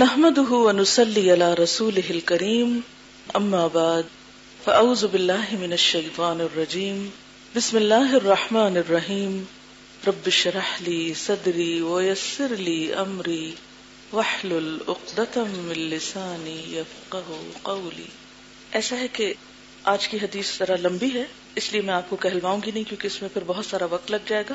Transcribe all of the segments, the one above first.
نحمده ونسلي على رسوله الكريم، أما بعد، فأعوذ بالله من الشيطان الرجيم. بسم الله الرحمن الرحيم. رب اشرح لي صدري ويسر لي أمري، واحلل عقدة من لساني يفقه قولي. ایسا ہے کہ آج کی حدیث ذرا لمبی ہے، اس لیے میں آپ کو کہلواؤں گی نہیں کیونکہ اس میں پھر بہت سارا وقت لگ جائے گا۔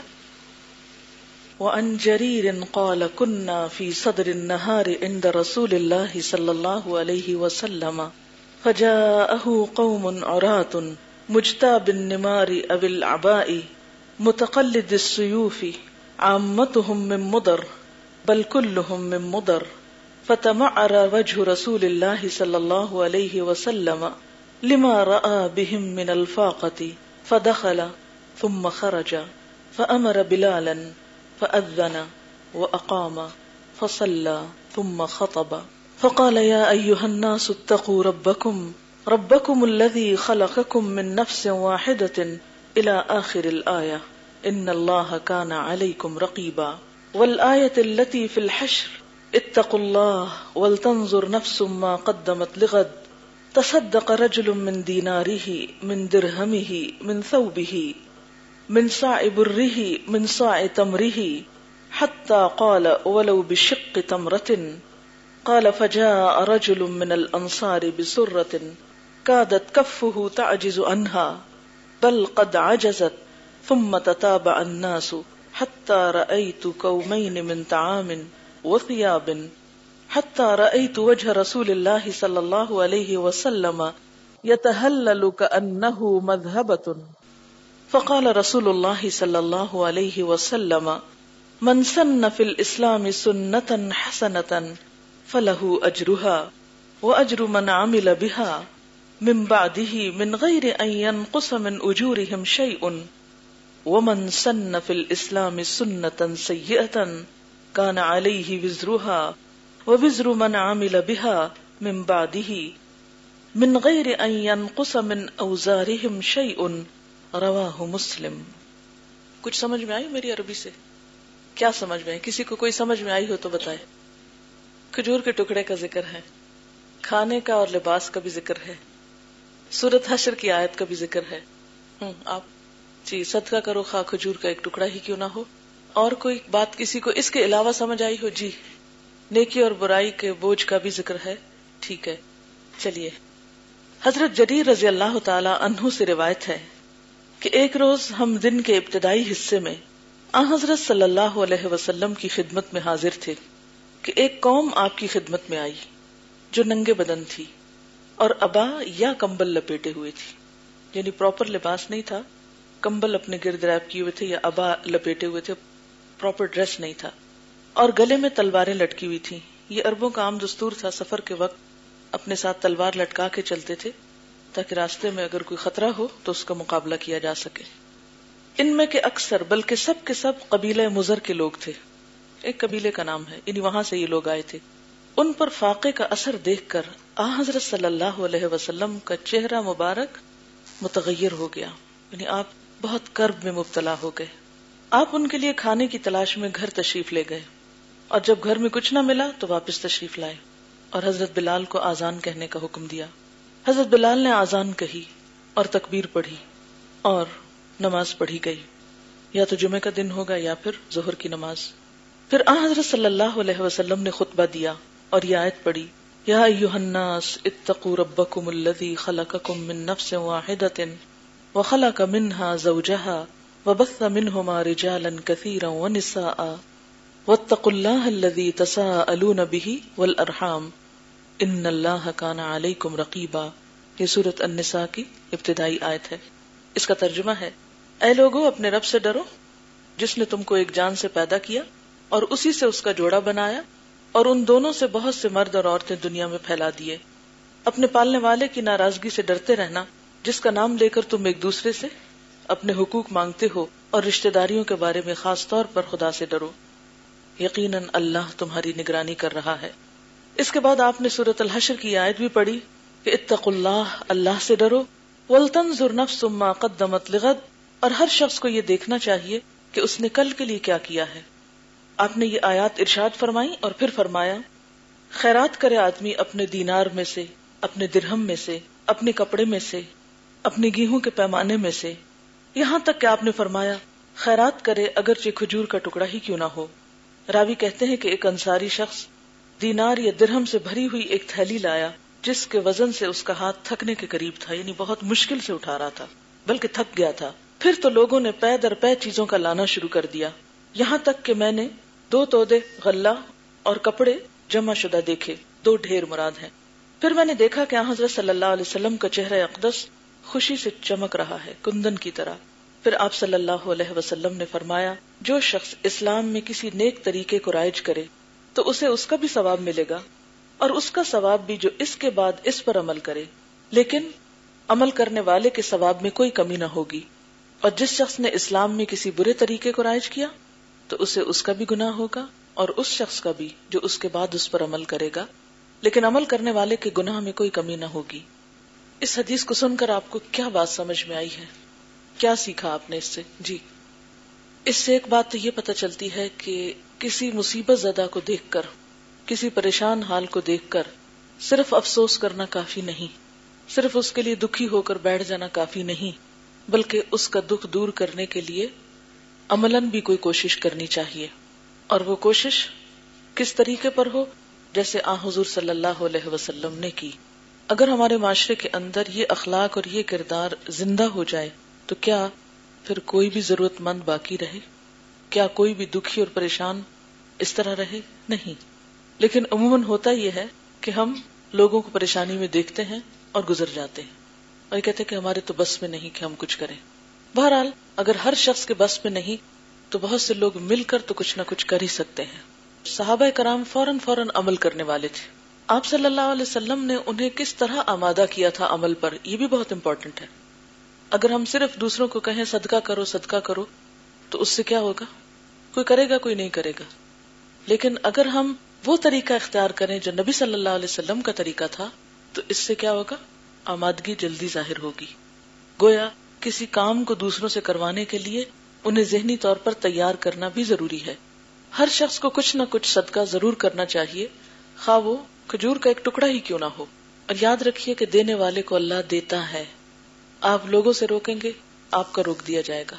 وعن جرير قال كنا في صدر النهار عند رسول الله صلى الله عليه وسلم فجاءه قوم عراة مجتاب النمار أبي العباء متقلد السيوف عامتهم من مضر بل كلهم من مضر فتمعر وجه رسول الله صلى الله عليه وسلم لما رأى بهم من الفاقة فدخل ثم خرج فأمر بلالا فأذن وأقام فصلى ثم خطب. فقال يا أيها الناس اتقوا ربكم ربكم الذي خلقكم من نفس واحدة إلى آخر الآية. إن الله كان عليكم رقيبا. والآية التي في الحشر، اتقوا الله ولتنظر نفس ما قدمت لغد. تصدق رجل من ديناره، من درهمه، من ثوبه. من صاع بره من حتى قال ولو بشق تمرة. قال فجاء رجل من الأنصار بسرة كادت كفه تعجز عنها، بل قد عجزت، ثم تتابع الناس حتى رأيت كومين من طعام وثياب. حتى رأيت وجه رسول الله صلى الله عليه وسلم يتهلل كأنه مذهبة. فقال رسول الله صلى الله عليه وسلم، من سن في الإسلام سنة حسنة فله أجرها وأجر من عمل بها من بعده من غير أن ينقص من أجورهم شيء ومن سن في الإسلام سنة سيئة كان عليه وزرها ووزر من عمل بها من بعده، من غير أن ينقص من أوزارهم شيء رواہ مسلم۔ کچھ سمجھ میں آئی میری عربی سے؟ کیا سمجھ میں آئی؟ کسی کو کوئی سمجھ میں آئی ہو تو بتائے کھجور کے ٹکڑے کا ذکر ہے۔ کھانے کا اور لباس کا بھی ذکر ہے۔ سورت حشر کی آیت کا بھی ذکر ہے۔ آپ۔ جی صدقہ کرو، خواہ کھجور کا ایک ٹکڑا ہی کیوں نہ ہو۔ اور کوئی بات کسی کو اس کے علاوہ سمجھ آئی ہو؟ جی۔ نیکی اور برائی کے بوجھ کا بھی ذکر ہے۔ ٹھیک ہے۔ چلیے۔ حضرت جدید رضی اللہ تعالی عنہ سے روایت ہے۔ کہ ایک روز ہم دن کے ابتدائی حصے میں آ حضرت صلی اللہ علیہ وسلم کی خدمت میں حاضر تھے کہ ایک قوم آپ کی خدمت میں آئی جو ننگے بدن تھی اور ابا یا کمبل لپیٹے ہوئے تھی۔ یعنی پراپر لباس نہیں تھا، کمبل اپنے گرد ریپ کیے ہوئے تھے یا ابا لپیٹے ہوئے تھے پراپر ڈریس نہیں تھا۔ اور گلے میں تلواریں لٹکی ہوئی تھی یہ اربوں کا عام دستور تھا سفر کے وقت اپنے ساتھ تلوار لٹکا کے چلتے تھے۔ تاکہ راستے میں اگر کوئی خطرہ ہو تو اس کا مقابلہ کیا جا سکے۔ ان میں کے اکثر، بلکہ سب کے سب قبیلہ مزر کے لوگ تھے۔ ایک قبیلے کا نام ہے یعنی وہاں سے یہ لوگ آئے تھے۔ ان پر فاقے کا اثر دیکھ کر آ حضرت صلی اللہ علیہ وسلم کا چہرہ مبارک متغیر ہو گیا۔ یعنی آپ بہت کرب میں مبتلا ہو گئے۔ آپ ان کے لیے کھانے کی تلاش میں گھر تشریف لے گئے۔ اور جب گھر میں کچھ نہ ملا تو واپس تشریف لائے۔ اور حضرت بلال کو آزان کہنے کا حکم دیا۔ حضرت بلال نے آزان کہی اور تکبیر پڑھی اور نماز پڑھی گئی۔ یا تو جمعے کا دن ہوگا یا پھر ظہر کی نماز۔ پھر آ حضرت صلی اللہ علیہ وسلم نے خطبہ دیا اور یہ آیت پڑھی، یا الناس، اتقوا ربکم الذی خلقکم من نفس واحدۃ وخلق منها زوجها وبث منهما رجالا كثيرا ونساء واتقوا الله الذي تساءلون به والارحام۔ ان اللہ کانا علیکم رقیبا۔ یہ سورت النساء کی ابتدائی آیت ہے۔ اس کا ترجمہ ہے، اے لوگو، اپنے رب سے ڈرو۔ جس نے تم کو ایک جان سے پیدا کیا اور اسی سے اس کا جوڑا بنایا اور ان دونوں سے بہت سے مرد اور عورتیں دنیا میں پھیلا دیے۔ اپنے پالنے والے کی ناراضگی سے ڈرتے رہنا، جس کا نام لے کر تم ایک دوسرے سے اپنے حقوق مانگتے ہو اور رشتہ داریوں کے بارے میں خاص طور پر خدا سے ڈرو۔ یقیناً اللہ تمہاری نگرانی کر رہا ہے۔ اس کے بعد آپ نے سورت الحشر کی آیت بھی پڑھی کہ اتق اللہ اللہ سے ڈرو نفس ما قدمت لغد، اور ہر شخص کو یہ دیکھنا چاہیے کہ اس نے کل کے لیے کیا کیا ہے۔ آپ نے یہ آیات ارشاد فرمائی اور پھر فرمایا، خیرات کرے آدمی اپنے دینار میں سے، اپنے درہم میں سے، اپنے کپڑے میں سے، اپنے گیہوں کے پیمانے میں سے۔ یہاں تک کہ آپ نے فرمایا، خیرات کرے اگرچہ کھجور کا ٹکڑا ہی کیوں نہ ہو۔ راوی کہتے ہیں کہ ایک انصاری شخص دینار یا درہم سے بھری ہوئی ایک تھیلی لایا، جس کے وزن سے اس کا ہاتھ تھکنے کے قریب تھا یعنی بہت مشکل سے اٹھا رہا تھا، بلکہ تھک گیا تھا۔ پھر تو لوگوں نے پے در پے چیزوں کا لانا شروع کر دیا۔ یہاں تک کہ میں نے دو تودے غلہ اور کپڑے جمع شدہ دیکھے، دو ڈھیر مراد ہیں۔ پھر میں نے دیکھا کہ حضرت صلی اللہ علیہ وسلم کا چہرہ اقدس خوشی سے چمک رہا ہے، کندن کی طرح۔ پھر آپ صلی اللہ علیہ وسلم نے فرمایا، جو شخص اسلام میں کسی نیک طریقے کو رائج کرے تو اسے اس کا بھی ثواب ملے گا اور اس کا ثواب بھی جو اس کے بعد اس پر عمل کرے۔ لیکن عمل کرنے والے کے ثواب میں کوئی کمی نہ ہوگی۔ اور جس شخص نے اسلام میں کسی برے طریقے کو رائج کیا، تو اسے اس کا بھی گناہ ہوگا اور اس شخص کا بھی جو اس کے بعد اس پر عمل کرے گا۔ لیکن عمل کرنے والے کے گناہ میں کوئی کمی نہ ہوگی۔ اس حدیث کو سن کر آپ کو کیا بات سمجھ میں آئی ہے؟ کیا سیکھا آپ نے اس سے؟ جی۔ اس سے ایک بات تو یہ پتہ چلتی ہے کہ کسی مصیبت زدہ کو دیکھ کر، کسی پریشان حال کو دیکھ کر صرف افسوس کرنا کافی نہیں۔ صرف اس کے لیے دکھی ہو کر بیٹھ جانا کافی نہیں، بلکہ اس کا دکھ دور کرنے کے لیے عملاً بھی کوئی کوشش کرنی چاہیے۔ اور وہ کوشش کس طریقے پر ہو؟ جیسے آ حضور صلی اللہ علیہ وسلم نے کی۔ اگر ہمارے معاشرے کے اندر یہ اخلاق اور یہ کردار زندہ ہو جائے، تو کیا پھر کوئی بھی ضرورت مند باقی رہے؟ کیا کوئی بھی دکھی اور پریشان اس طرح رہے؟ نہیں۔ لیکن عموماً ہوتا یہ ہے کہ ہم لوگوں کو پریشانی میں دیکھتے ہیں اور گزر جاتے ہیں۔ اور یہ کہتے کہ ہمارے تو بس میں نہیں کہ ہم کچھ کریں۔ بہرحال، اگر ہر شخص کے بس میں نہیں، تو بہت سے لوگ مل کر تو کچھ نہ کچھ کر ہی سکتے ہیں۔ صحابہ کرام فوراً فوراً عمل کرنے والے تھے۔ آپ صلی اللہ علیہ وسلم نے انہیں کس طرح آمادہ کیا تھا عمل پر، یہ بھی بہت امپورٹنٹ ہے۔ اگر ہم صرف دوسروں کو کہیں صدقہ کرو صدقہ کرو، تو اس سے کیا ہوگا؟ کوئی کرے گا، کوئی نہیں کرے گا۔ لیکن اگر ہم وہ طریقہ اختیار کریں جو نبی صلی اللہ علیہ وسلم کا طریقہ تھا، تو اس سے کیا ہوگا؟ آمادگی جلدی ظاہر ہوگی۔ گویا کسی کام کو دوسروں سے کروانے کے لیے انہیں ذہنی طور پر تیار کرنا بھی ضروری ہے۔ ہر شخص کو کچھ نہ کچھ صدقہ ضرور کرنا چاہیے، خواہ وہ کھجور کا ایک ٹکڑا ہی کیوں نہ ہو۔ اور یاد رکھیے کہ دینے والے کو اللہ دیتا ہے۔ آپ لوگوں سے روکیں گے، آپ کا روک دیا جائے گا۔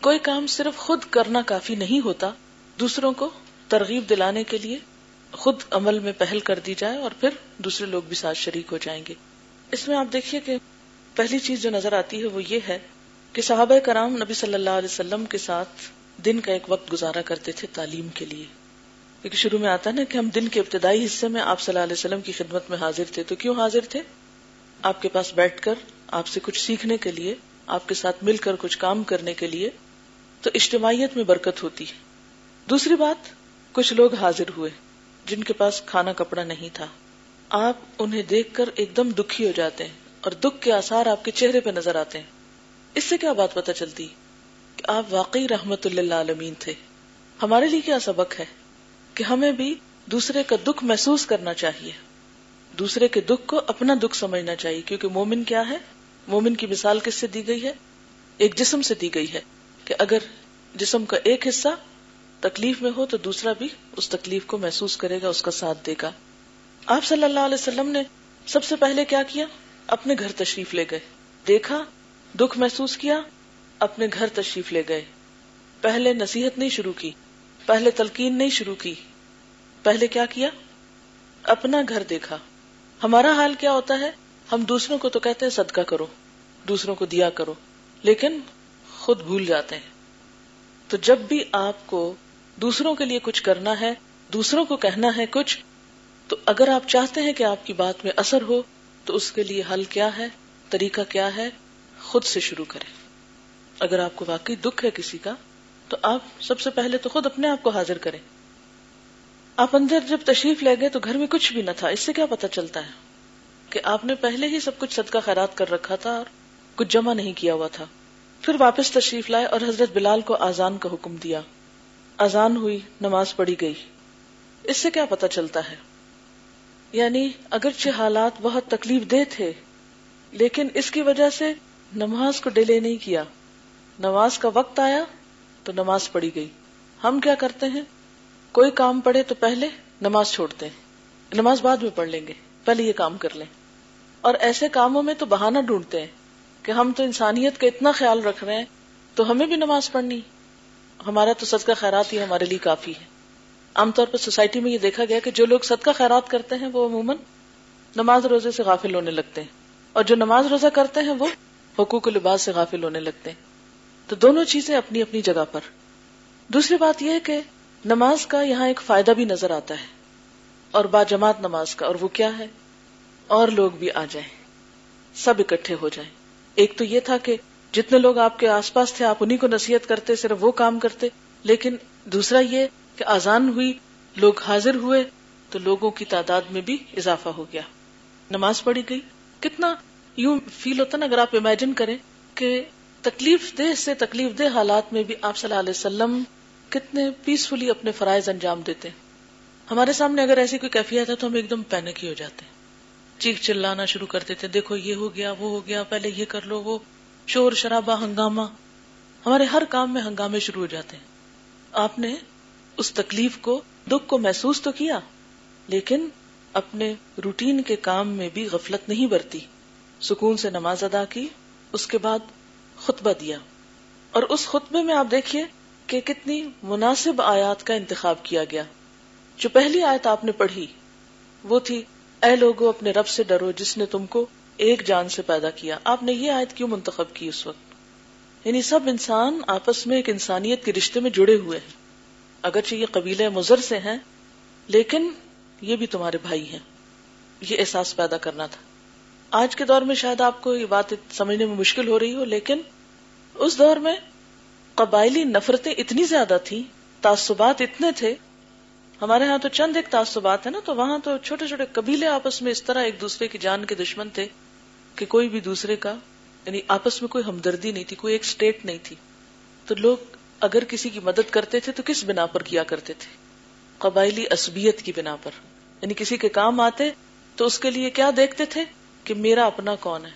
کوئی کام صرف خود کرنا کافی نہیں ہوتا، دوسروں کو ترغیب دلانے کے لیے خود عمل میں پہل کر دی جائے اور پھر دوسرے لوگ بھی ساتھ شریک ہو جائیں گے۔ اس میں آپ دیکھیے کہ پہلی چیز جو نظر آتی ہے وہ یہ ہے کہ صحابہ کرام نبی صلی اللہ علیہ وسلم کے ساتھ دن کا ایک وقت گزارا کرتے تھے تعلیم کے لیے۔ کیونکہ شروع میں آتا نا کہ ہم دن کے ابتدائی حصے میں آپ صلی اللہ علیہ وسلم کی خدمت میں حاضر تھے۔ تو کیوں حاضر تھے؟ آپ کے پاس بیٹھ کر، آپ سے کچھ سیکھنے کے لیے، آپ کے ساتھ مل کر کچھ کام کرنے کے لیے تو اجتماعیت میں برکت ہوتی ہے۔ دوسری بات کچھ لوگ حاضر ہوئے جن کے پاس کھانا کپڑا نہیں تھا۔ آپ انہیں دیکھ کر ایک دم دکھی ہو جاتے ہیں اور دکھ کے آثار آپ کے چہرے پہ نظر آتے ہیں۔ اس سے کیا بات پتا چلتی کہ آپ واقعی رحمت اللہ عالمین تھے۔ ہمارے لیے کیا سبق ہے کہ ہمیں بھی دوسرے کا دکھ محسوس کرنا چاہیے۔ دوسرے کے دکھ کو اپنا دکھ سمجھنا چاہیے، کیونکہ مومن کیا ہے؟ مومن کی مثال کس سے دی گئی ہے؟ ایک جسم سے دی گئی ہے کہ اگر جسم کا ایک حصہ تکلیف میں ہو تو دوسرا بھی اس تکلیف کو محسوس کرے گا، اس کا ساتھ دے گا۔ آپ صلی اللہ علیہ وسلم نے سب سے پہلے کیا کیا؟ اپنے گھر تشریف لے گئے۔ دیکھا، دکھ محسوس کیا، اپنے گھر تشریف لے گئے۔ پہلے نصیحت نہیں شروع کی، پہلے تلقین نہیں شروع کی۔ پہلے کیا کیا؟ اپنا گھر دیکھا۔ ہمارا حال کیا ہوتا ہے؟ ہم دوسروں کو تو کہتے ہیں، صدقہ کرو۔ دوسروں کو دیا کرو۔ لیکن خود بھول جاتے ہیں۔ تو جب بھی آپ کو دوسروں کے لیے کچھ کرنا ہے، دوسروں کو کہنا ہے کچھ، تو اگر آپ چاہتے ہیں کہ آپ کی بات میں اثر ہو، تو اس کے لیے حل کیا ہے، طریقہ کیا ہے، خود سے شروع کریں۔ اگر آپ کو واقعی دکھ ہے کسی کا، تو آپ سب سے پہلے تو خود اپنے آپ کو حاضر کریں۔ آپ اندر جب تشریف لے گئے تو گھر میں کچھ بھی نہ تھا، اس سے کیا پتا چلتا ہے؟ کہ آپ نے پہلے ہی سب کچھ صدقہ خیرات کر رکھا تھا اور کچھ جمع نہیں کیا ہوا تھا۔ پھر واپس تشریف لائے اور حضرت بلال کو آزان کا حکم دیا۔ آزان ہوئی، نماز پڑھی گئی۔ اس سے کیا پتا چلتا ہے؟ یعنی اگرچہ حالات بہت تکلیف دہ تھے، لیکن اس کی وجہ سے نماز کو ڈیلے نہیں کیا۔ نماز کا وقت آیا تو نماز پڑھی گئی۔ ہم کیا کرتے ہیں؟ کوئی کام پڑے تو پہلے نماز چھوڑتے ہیں۔ نماز بعد میں پڑھ لیں گے، پہلے یہ کام کر لیں۔ اور ایسے کاموں میں تو بہانہ ڈھونڈتے ہیں کہ ہم تو انسانیت کا اتنا خیال رکھ رہے ہیں، تو ہمیں بھی نماز پڑھنی۔ ہمارا تو صدقہ خیرات ہی ہمارے لیے کافی ہے۔ عام طور پر سوسائٹی میں یہ دیکھا گیا کہ جو لوگ صدقہ خیرات کرتے ہیں وہ عموماً نماز روزے سے غافل ہونے لگتے ہیں۔ اور جو نماز روزہ کرتے ہیں وہ حقوق و لباس سے غافل ہونے لگتے ہیں۔ تو دونوں چیزیں اپنی اپنی جگہ پر۔ دوسری بات یہ ہے کہ نماز کا یہاں ایک فائدہ بھی نظر آتا ہے۔ اور با جماعت نماز کا، اور وہ کیا ہے؟ اور لوگ بھی آ جائیں، سب اکٹھے ہو جائیں۔ ایک تو یہ تھا کہ جتنے لوگ آپ کے آس پاس تھے، آپ انہیں کو نصیحت کرتے، صرف وہ کام کرتے۔ لیکن دوسرا یہ کہ آزان ہوئی، لوگ حاضر ہوئے، تو لوگوں کی تعداد میں بھی اضافہ ہو گیا۔ نماز پڑھی گئی۔ کتنا یوں فیل ہوتا نا، اگر آپ امیجن کریں کہ تکلیف دہ سے تکلیف دہ حالات میں بھی آپ صلی اللہ علیہ وسلم کتنے پیسفلی اپنے فرائض انجام دیتے۔ ہمارے سامنے اگر ایسی کوئی کیفیت ہے تو ہم ایک دم پینک ہی ہو جاتے۔ ہیں چیخ چلانا شروع کر دیتے، دیکھو یہ ہو گیا، وہ ہو گیا، پہلے یہ کر لو، وہ۔ شور شرابہ ہنگامہ ہمارے ہر کام میں ہنگامے شروع ہو جاتے ہیں۔ آپ نے اس تکلیف کو، دکھ کو محسوس تو کیا، لیکن اپنے روٹین کے کام میں بھی غفلت نہیں برتی۔ سکون سے نماز ادا کی، اس کے بعد خطبہ دیا۔ اور اس خطبے میں آپ دیکھیے کہ کتنی مناسب آیات کا انتخاب کیا گیا۔ جو پہلی آیت آپ نے پڑھی، وہ تھی، اے لوگو، اپنے رب سے ڈرو، جس نے تم کو ایک جان سے پیدا کیا۔ آپ نے یہ آیت کیوں منتخب کی اس وقت؟ یعنی سب انسان آپس میں ایک انسانیت کے رشتے میں جڑے ہوئے ہیں۔ اگرچہ یہ قبیلے مضر سے ہیں، لیکن یہ بھی تمہارے بھائی ہیں۔ یہ احساس پیدا کرنا تھا۔ آج کے دور میں شاید آپ کو یہ بات سمجھنے میں مشکل ہو رہی ہو، لیکن اس دور میں قبائلی نفرتیں اتنی زیادہ تھیں، تعصبات اتنے تھے۔ ہمارے ہاں تو چند ایک تعصبات ہے نا، تو وہاں تو چھوٹے چھوٹے قبیلے آپس میں اس طرح ایک دوسرے کی جان کے دشمن تھے۔ کہ کوئی بھی دوسرے کا یعنی آپس میں کوئی ہمدردی نہیں تھی، کوئی ایک اسٹیٹ نہیں تھی۔ تو لوگ اگر کسی کی مدد کرتے تھے تو کس بنا پر کیا کرتے تھے؟ قبائلی اسبیت کی بنا پر۔ یعنی کسی کے کام آتے تو اس کے لیے کیا دیکھتے تھے؟ کہ میرا اپنا کون ہے۔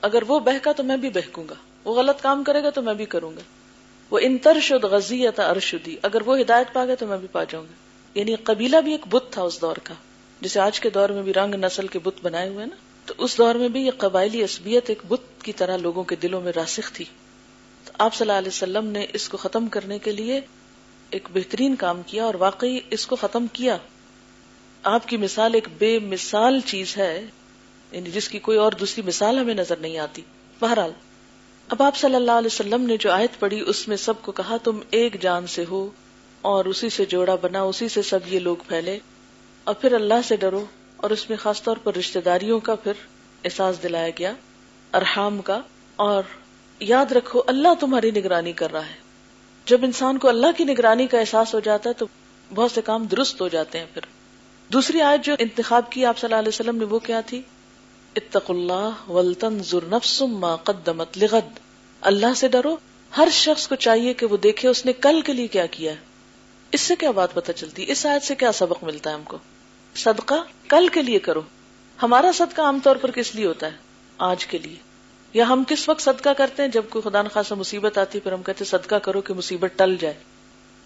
اگر وہ بہکا تو میں بھی بہکوں گا۔ وہ غلط کام کرے گا تو میں بھی کروں گا۔ وہ انتر شد غزی یا ارشدی۔ اگر وہ ہدایت پا گیا تو میں بھی پا جاؤں گا۔ یعنی قبیلہ بھی ایک بت تھا اس دور کا۔ جسے آج کے دور میں بھی رنگ نسل کے بت بنائے ہوئے نا۔ تو اس دور میں بھی یہ قبائلی اسبیت ایک بت کی طرح لوگوں کے دلوں میں راسخ تھی۔ تو آپ صلی اللہ علیہ وسلم نے اس کو ختم کرنے کے لیے ایک بہترین کام کیا اور واقعی اس کو ختم کیا۔ آپ کی مثال ایک بے مثال چیز ہے یعنی جس کی کوئی اور دوسری مثال ہمیں نظر نہیں آتی۔ بہرحال، اب آپ صلی اللہ علیہ وسلم نے جو آیت پڑھی، اس میں سب کو کہا، تم ایک جان سے ہو اور اسی سے جوڑا بنا، اسی سے سب یہ لوگ پھیلے۔ اور پھر اللہ سے ڈرو۔ اور اس میں خاص طور پر رشتے داریوں کا پھر احساس دلایا گیا، ارحام کا، اور یاد رکھو اللہ تمہاری نگرانی کر رہا ہے۔ جب انسان کو اللہ کی نگرانی کا احساس ہو جاتا ہے تو بہت سے کام درست ہو جاتے ہیں پھر۔ دوسری آیت جو انتخاب کی آپ صلی اللہ علیہ وسلم نے وہ کیا تھی؟ اتق اللہ نفس ما قدمت لغد۔ اللہ سے ڈرو، ہر شخص کو چاہیے کہ وہ دیکھے اس نے کل کے لیے کیا کیا ہے۔ اس سے کیا بات پتہ چلتی؟ اس آیت سے کیا سبق ملتا ہے ہم کو؟ صدقہ کل کے لیے کرو۔ ہمارا صدقہ عام طور پر کس لیے ہوتا ہے؟ آج کے لیے۔ یا ہم کس وقت صدقہ کرتے ہیں جب کوئی خدا نخواستہ مصیبت آتی پھر ہم کہتے صدقہ کرو کہ مصیبت ٹل جائے۔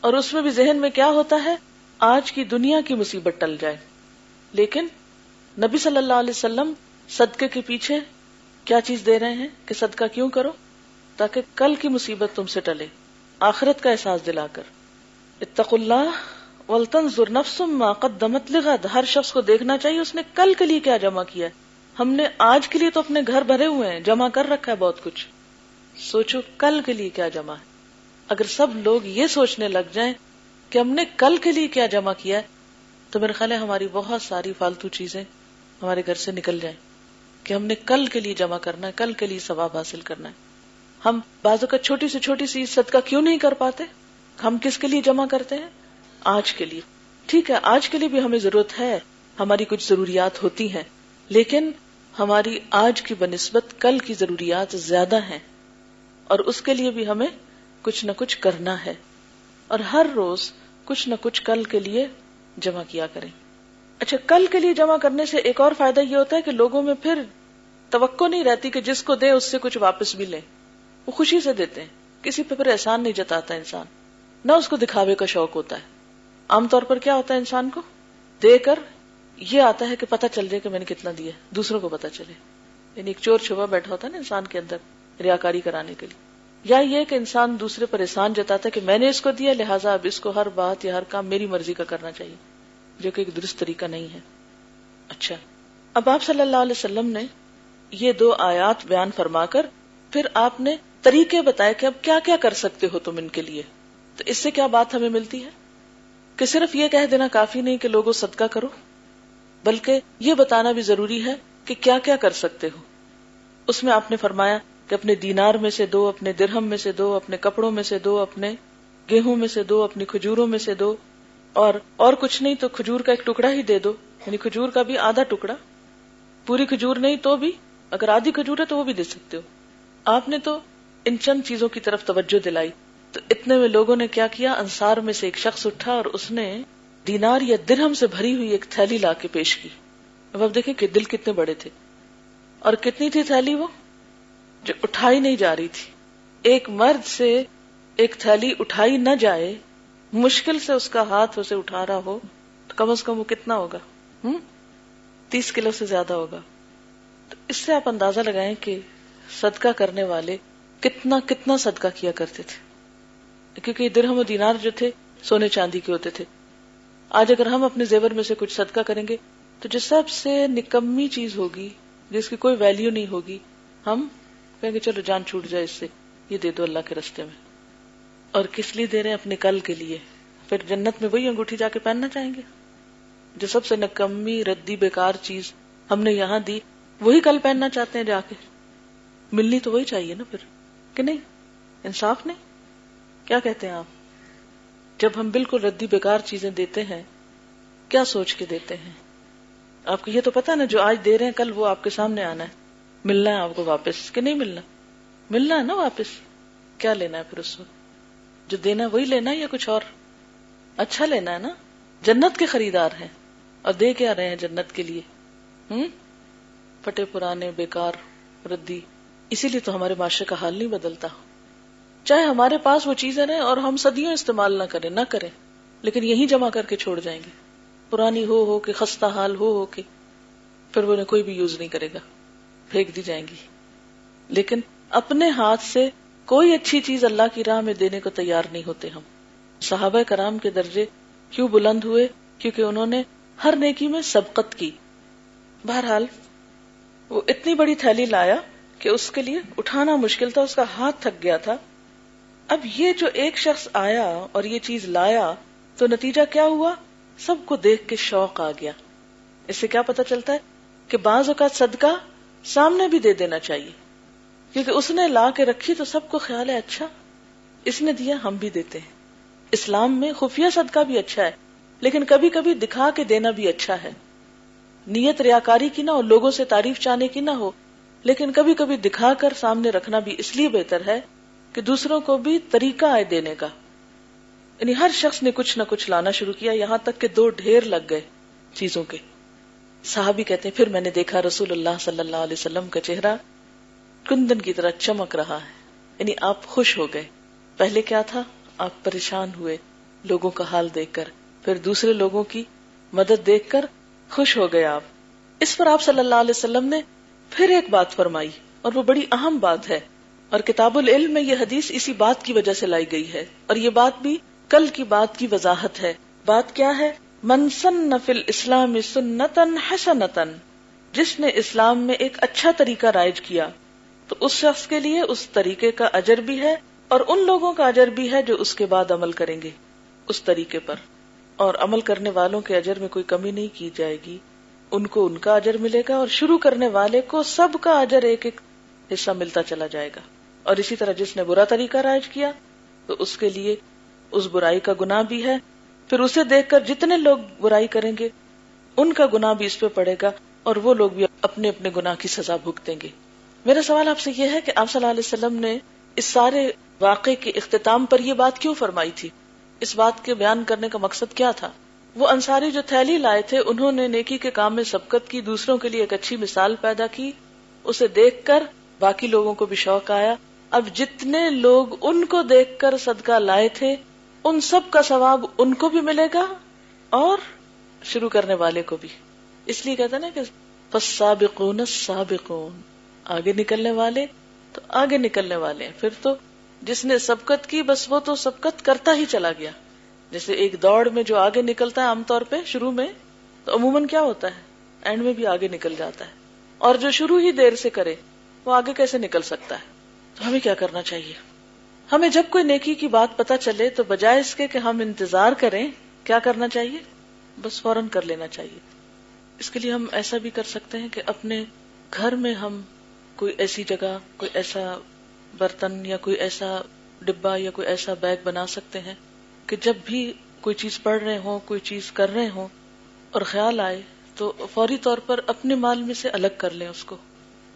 اور اس میں بھی ذہن میں کیا ہوتا ہے؟ آج کی دنیا کی مصیبت ٹل جائے۔ لیکن نبی صلی اللہ علیہ وسلم صدقے کے پیچھے کیا چیز دے رہے ہیں کہ صدقہ کیوں کرو؟ تاکہ کل کی مصیبت تم سے ٹلے۔ آخرت کا احساس دلا کر۔ اتق اللہ ولطن ما قدمت لغد، ہر شخص کو دیکھنا چاہیے، اس نے کل کے لیے کیا جمع کیا ہے۔ ہم نے آج کے لیے تو اپنے گھر بھرے ہوئے ہیں، جمع کر رکھا ہے بہت کچھ۔ سوچو کل کے لیے کیا جمع ہے۔ اگر سب لوگ یہ سوچنے لگ جائیں کہ ہم نے کل کے لیے کیا جمع کیا ہے، تو میرے خیال ہے ہماری بہت ساری فالتو چیزیں ہمارے گھر سے نکل جائیں۔ کہ ہم نے کل کے لیے جمع کرنا ہے، کل کے لیے ثواب حاصل کرنا ہے۔ ہم بازو کا چھوٹی سے چھوٹی سی صدقہ کیوں نہیں کر پاتے؟ ہم کس کے لیے جمع کرتے ہیں؟ آج کے لیے۔ ٹھیک ہے، آج کے لیے بھی ہمیں ضرورت ہے، ہماری کچھ ضروریات ہوتی ہیں، لیکن ہماری آج کی بنسبت کل کی ضروریات زیادہ ہیں اور اس کے لیے بھی ہمیں کچھ نہ کچھ کرنا ہے۔ اور ہر روز کچھ نہ کچھ کل کے لیے جمع کیا کریں۔ اچھا کل کے لیے جمع کرنے سے ایک اور فائدہ یہ ہوتا ہے کہ لوگوں میں پھر توقع نہیں رہتی کہ جس کو دے اس سے کچھ واپس بھی لے وہ خوشی سے دیتے ہیں، کسی پہ پھر احسان نہیں جتاتا انسان۔ نہ اس کو دکھاوے کا شوق ہوتا ہے۔ عام طور پر کیا ہوتا ہے انسان کو؟ دے کر یہ آتا ہے کہ پتہ چل جائے کہ میں نے کتنا دیا دوسروں کو پتہ چلے۔ یعنی ایک چور چھپا بیٹھا ہوتا ہے نا انسان کے اندر ریاکاری کرانے کے لیے۔ یا یہ کہ انسان دوسرے پر احسان جتاتا ہے کہ میں نے اس کو دیا، لہٰذا اب اس کو ہر بات یا ہر کام میری مرضی کا کرنا چاہیے، جو کہ ایک درست طریقہ نہیں ہے۔ اچھا۔ اب آپ صلی اللہ علیہ وسلم نے یہ دو آیات بیان فرما کر پھر آپ نے طریقے بتائے کہ اب کیا کیا کر سکتے ہو تم ان کے لیے۔ تو اس سے کیا بات ہمیں ملتی ہے؟ کہ صرف یہ کہہ دینا کافی نہیں کہ لوگوں صدقہ کرو، بلکہ یہ بتانا بھی ضروری ہے کہ کیا کیا کر سکتے ہو۔ اس میں آپ نے فرمایا کہ اپنے دینار میں سے دو، اپنے درہم میں سے دو، اپنے کپڑوں میں سے دو، اپنے گیہوں میں سے دو، اپنی کھجوروں میں سے دو۔ اور اور کچھ نہیں تو کھجور کا ایک ٹکڑا ہی دے دو یعنی کھجور کا بھی آدھا ٹکڑا۔ پوری کھجور نہیں تو بھی، اگر آدھی کھجور ہے تو وہ بھی دے سکتے ہو۔ آپ نے تو ان چند چیزوں کی طرف توجہ دلائی۔ تو اتنے میں لوگوں نے کیا کیا؟ انصار میں سے ایک شخص اٹھا اور اس نے دینار یا درہم سے بھری ہوئی ایک تھیلی لا کے پیش کی۔ اب آپ دیکھیں کہ دل کتنے بڑے تھے۔ اور کتنی تھی تھیلی وہ؟ جو اٹھائی نہیں جا رہی تھی۔ ایک مرد سے ایک تھیلی اٹھائی نہ جائے، مشکل سے اس کا ہاتھ اسے اٹھا رہا ہو، تو کم از کم وہ کتنا ہوگا؟ ہوں تیس کلو سے زیادہ ہوگا۔ تو اس سے آپ اندازہ لگائیں کہ صدقہ کرنے والے کتنا کتنا صدقہ کیا کرتے تھے۔ کیونکہ درہم و دینار جو تھے سونے چاندی کے ہوتے تھے۔ آج اگر ہم اپنے زیور میں سے کچھ صدقہ کریں گے، تو جو سب سے نکمی چیز ہوگی، جس کی کوئی ویلیو نہیں ہوگی، ہم کہیں گے چلو جان چھوٹ جائے اس سے، یہ دے دو اللہ کے رستے میں۔ اور کس لیے دے رہے ہیں؟ اپنے کل کے لیے۔ پھر جنت میں وہی انگوٹھی جا کے پہننا چاہیں گے؟ جو سب سے نکمی، ردی، بیکار چیز ہم نے یہاں دی، وہی کل پہننا چاہتے ہیں جا کے۔ ملنی تو وہی چاہیے نا پھر، کہ نہیں؟ انصاف نہیں؟ کیا کہتے ہیں آپ؟ جب ہم بالکل ردی بیکار چیزیں دیتے ہیں، کیا سوچ کے دیتے ہیں؟ آپ کو یہ تو پتا نا، جو آج دے رہے ہیں، کل وہ آپ کے سامنے آنا ہے۔ ملنا ہے آپ کو واپس، کہ نہیں ملنا؟ ملنا ہے نا واپس؟ کیا لینا ہے پھر اس وقت؟ جو دینا وہی لینا ہے یا کچھ اور؟ اچھا لینا ہے نا۔ جنت کے خریدار ہیں۔ اور دے کیا رہے ہیں جنت کے لیے؟ ہوں پٹے پرانے، بیکار، ردی۔ اسی لیے تو ہمارے معاشرے کا حال نہیں بدلتا۔ چاہے ہمارے پاس وہ چیزیں رہیں اور ہم صدیوں استعمال نہ کریں نہ کریں، لیکن یہی جمع کر کے چھوڑ جائیں گے۔ پرانی ہو ہو کے، خستہ حال ہو ہو کے، پھر وہ کوئی بھی یوز نہیں کرے گا، پھینک دی جائیں گی۔ لیکن اپنے ہاتھ سے کوئی اچھی چیز اللہ کی راہ میں دینے کو تیار نہیں ہوتے ہم۔ صحابہ کرام کے درجے کیوں بلند ہوئے؟ کیونکہ انہوں نے ہر نیکی میں سبقت کی۔ بہرحال، وہ اتنی بڑی تھیلی لایا کہ اس کے لیے اٹھانا مشکل تھا، اس کا ہاتھ تھک گیا تھا۔ اب یہ جو ایک شخص آیا اور یہ چیز لایا تو نتیجہ کیا ہوا؟ سب کو دیکھ کے شوق آ گیا۔ اس سے کیا پتا چلتا ہے کہ بعض اوقات صدقہ سامنے بھی دے دینا چاہیے۔ کیونکہ اس نے لا کے رکھی تو سب کو خیال ہے اچھا اس نے دیا ہم بھی دیتے ہیں۔ اسلام میں خفیہ صدقہ بھی اچھا ہے، لیکن کبھی کبھی دکھا کے دینا بھی اچھا ہے۔ نیت ریاکاری کی نہ ہو، لوگوں سے تعریف چاہنے کی نہ ہو، لیکن کبھی کبھی دکھا کر سامنے رکھنا بھی اس لیے بہتر ہے کہ دوسروں کو بھی طریقہ آئے دینے کا۔ یعنی ہر شخص نے کچھ نہ کچھ لانا شروع کیا، یہاں تک کہ دو ڈھیر لگ گئے چیزوں کے۔ صحابی کہتے ہیں، پھر میں نے دیکھا رسول اللہ صلی اللہ علیہ وسلم کا چہرہ کندن کی طرح چمک رہا ہے۔ یعنی آپ خوش ہو گئے۔ پہلے کیا تھا؟ آپ پریشان ہوئے لوگوں کا حال دیکھ کر۔ پھر دوسرے لوگوں کی مدد دیکھ کر خوش ہو گئے آپ۔ اس پر آپ صلی اللہ علیہ وسلم نے پھر ایک بات فرمائی اور وہ بڑی اہم بات ہے۔ اور کتاب العلم میں یہ حدیث اسی بات کی وجہ سے لائی گئی ہے۔ اور یہ بات بھی کل کی بات کی وضاحت ہے۔ بات کیا ہے؟ منسن نفل اسلام سنتن حسنتن جس نے اسلام میں ایک اچھا طریقہ رائج کیا، تو اس شخص کے لیے اس طریقے کا اجر بھی ہے اور ان لوگوں کا اجر بھی ہے جو اس کے بعد عمل کریں گے، اس طریقے پر۔ اور عمل کرنے والوں کے اجر میں کوئی کمی نہیں کی جائے گی۔ ان کو ان کا اجر ملے گا اور شروع کرنے والے کو سب کا اجر ایک ایک حصہ ملتا چلا جائے گا۔ اور اسی طرح جس نے برا طریقہ رائج کیا، تو اس کے لیے اس برائی کا گناہ بھی ہے۔ پھر اسے دیکھ کر جتنے لوگ برائی کریں گے، ان کا گناہ بھی اس پہ پڑے گا اور وہ لوگ بھی اپنے اپنے گناہ کی سزا بھگتیں گے۔ میرا سوال آپ سے یہ ہے کہ آپ صلی اللہ علیہ وسلم نے اس سارے واقعے کے اختتام پر یہ بات کیوں فرمائی تھی؟ اس بات کے بیان کرنے کا مقصد کیا تھا؟ وہ انصاری جو تھیلی لائے تھے، انہوں نے نیکی کے کام میں سبقت کی، دوسروں کے لیے ایک اچھی مثال پیدا کی۔ اسے دیکھ کر باقی لوگوں کو بھی شوق آیا۔ اب جتنے لوگ ان کو دیکھ کر صدقہ لائے تھے، ان سب کا ثواب ان کو بھی ملے گا اور شروع کرنے والے کو بھی۔ اس لیے کہتے نا کہ سابقون سابقون آگے نکلنے والے تو آگے نکلنے والے ہیں۔ پھر تو جس نے سبقت کی، بس وہ تو سبقت کرتا ہی چلا گیا۔ جیسے ایک دوڑ میں جو آگے نکلتا ہے عام طور پہ شروع میں، تو عموماً کیا ہوتا ہے؟ اینڈ میں بھی آگے نکل جاتا ہے۔ اور جو شروع ہی دیر سے کرے، وہ آگے کیسے نکل سکتا ہے؟ تو ہمیں کیا کرنا چاہیے؟ ہمیں جب کوئی نیکی کی بات پتا چلے تو بجائے اس کے کہ ہم انتظار کریں، کیا کرنا چاہیے؟ بس فوراً کر لینا چاہیے۔ اس کے لیے ہم ایسا بھی کر سکتے ہیں کہ اپنے گھر میں ہم کوئی ایسی جگہ، کوئی ایسا برتن یا کوئی ایسا ڈبا یا کوئی ایسا بیگ بنا سکتے ہیں کہ جب بھی کوئی چیز پڑھ رہے ہوں، کوئی چیز کر رہے ہوں اور خیال آئے تو فوری طور پر اپنے مال میں سے الگ کر لیں اس کو۔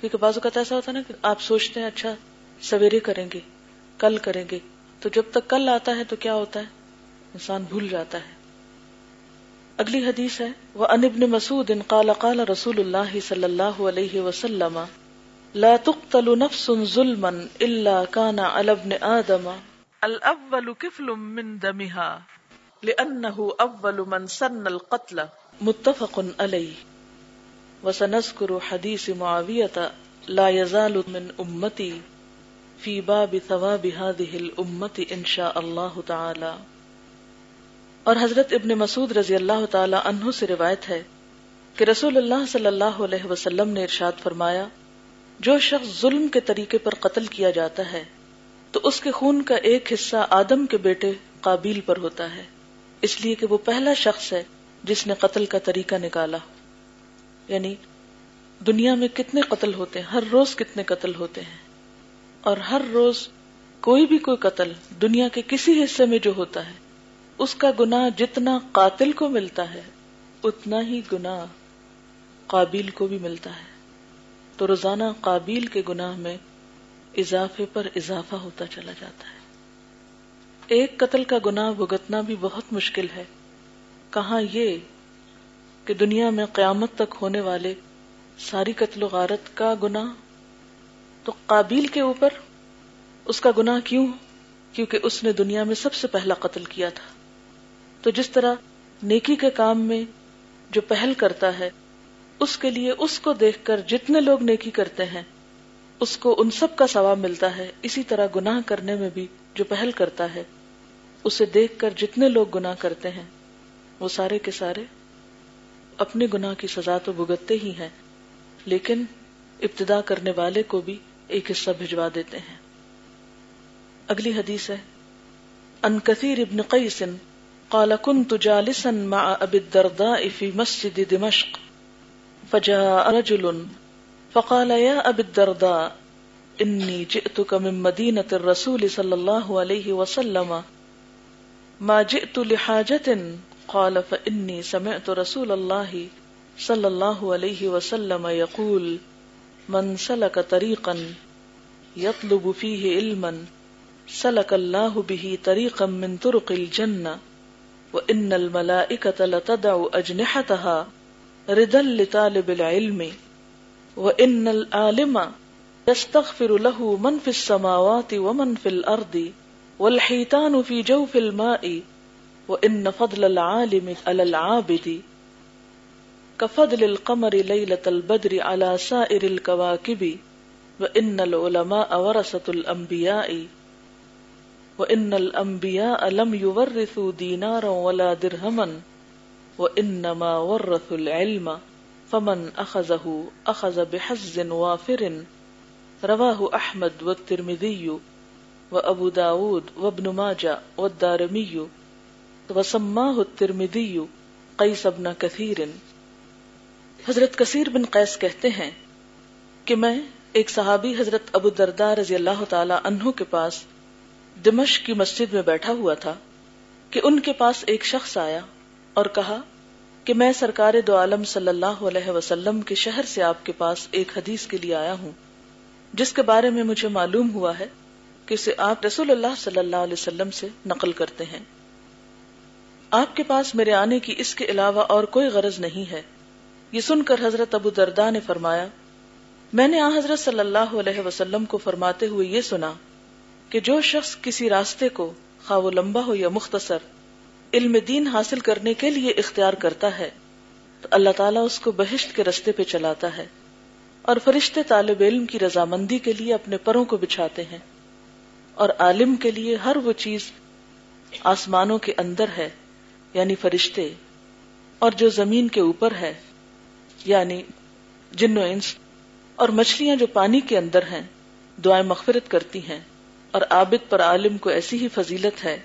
کیونکہ بعض اوقات ایسا ہوتا ہے نا کہ آپ سوچتے ہیں اچھا سویرے کریں گے کل کریں گے۔ تو جب تک کل آتا ہے تو کیا ہوتا ہے؟ انسان بھول جاتا ہے۔ اگلی حدیث ہے وہ انبن مسعود ان قال قال رسول اللہ صلی اللہ علیہ وسلم لا تقتل نفس ظلما الا كان على ابن ادم الاول كفل من دمها لانه اول من سن القتل. متفق عليه وسنذكر حديث معاويه لا يزال من امتي فی باب ثواب هذه الامت ان شاء اللہ تعالی۔ اور حضرت ابن مسعود رضی اللہ تعالی عنہ سے روایت ہے کہ رسول اللہ صلی اللہ علیہ وسلم نے ارشاد فرمایا، جو شخص ظلم کے طریقے پر قتل کیا جاتا ہے، تو اس کے خون کا ایک حصہ آدم کے بیٹے قابیل پر ہوتا ہے۔ اس لیے کہ وہ پہلا شخص ہے جس نے قتل کا طریقہ نکالا۔ یعنی دنیا میں کتنے قتل ہوتے ہیں، ہر روز کتنے قتل ہوتے ہیں۔ اور ہر روز کوئی بھی کوئی قتل دنیا کے کسی حصے میں جو ہوتا ہے، اس کا گنا جتنا قاتل کو ملتا ہے، اتنا ہی گنا قابیل کو بھی ملتا ہے۔ تو روزانہ قابیل کے گناہ میں اضافے پر اضافہ ہوتا چلا جاتا ہے۔ ایک قتل کا گناہ بھگتنا بھی بہت مشکل ہے۔ کہاں یہ کہ دنیا میں قیامت تک ہونے والے ساری قتل و غارت کا گناہ تو قابیل کے اوپر اس کا گناہ کیوں؟ کیونکہ اس نے دنیا میں سب سے پہلا قتل کیا تھا۔ تو جس طرح نیکی کے کام میں جو پہل کرتا ہے، اس کے لیے اس کو دیکھ کر جتنے لوگ نیکی کرتے ہیں، اس کو ان سب کا ثواب ملتا ہے۔ اسی طرح گناہ کرنے میں بھی جو پہل کرتا ہے، اسے دیکھ کر جتنے لوگ گناہ کرتے ہیں، وہ سارے کے سارے اپنے گناہ کی سزا تو بھگتتے ہی ہیں، لیکن ابتدا کرنے والے کو بھی ایک حصہ بھجوا دیتے ہیں۔ اگلی حدیث ہے۔ ان کثیر ابن قیس قال كنت جالسا مع ابي الدرداء في مسجد دمشق فجاء رجل فقال يا ابي الدرداء اني جئتك من مدينة الرسول صلى الله عليه وسلم، ما جئت لحاجة قال فإني سمعت رسول الله صلى الله عليه وسلم يقول من سلک طریقا یطلب فیہ علما سلک اللہ به طریقا من طرق الجنة وإن الملائكة لتدع أجنحتها ردا لطالب العلم وإن العالم يستغفر له من في السماوات ومن في الأرض والحيتان في جوف الماء وإن فضل العالم على العابد کفضل القمر لیلت البدر على سائر الكواكب وان العلماء ورثة الانبیاء وان الانبیاء لم يورثوا دینارا ولا درهما وانما ورثوا العلم، فمن اخذه اخذ بحز وافر. رواه احمد والترمذي وابو داود وابن ماجه والدارمي، وسماه الترمذي قيس بن كثير. حضرت کثیر بن قیس کہتے ہیں کہ میں ایک صحابی حضرت ابو دردار رضی اللہ تعالی عنہ کے پاس دمشق کی مسجد میں بیٹھا ہوا تھا کہ ان کے پاس ایک شخص آیا اور کہا کہ میں سرکار دو عالم صلی اللہ علیہ وسلم کے شہر سے آپ کے پاس ایک حدیث کے لیے آیا ہوں، جس کے بارے میں مجھے معلوم ہوا ہے کہ اسے آپ رسول اللہ صلی اللہ علیہ وسلم سے نقل کرتے ہیں۔ آپ کے پاس میرے آنے کی اس کے علاوہ اور کوئی غرض نہیں ہے۔ یہ سن کر حضرت ابو دردا نے فرمایا، میں نے آ حضرت صلی اللہ علیہ وسلم کو فرماتے ہوئے یہ سنا کہ جو شخص کسی راستے کو خواہ و لمبا ہو یا مختصر علم دین حاصل کرنے کے لیے اختیار کرتا ہے، تو اللہ تعالیٰ اس کو بہشت کے رستے پہ چلاتا ہے اور فرشتے طالب علم کی رضامندی کے لیے اپنے پروں کو بچھاتے ہیں اور عالم کے لیے ہر وہ چیز آسمانوں کے اندر ہے یعنی فرشتے، اور جو زمین کے اوپر ہے۔ یعنی جن و انس اور مچھلیاں جو پانی کے اندر ہیں دعائیں مغفرت کرتی ہیں۔ اور عابد پر عالم کو ایسی ہی فضیلت ہے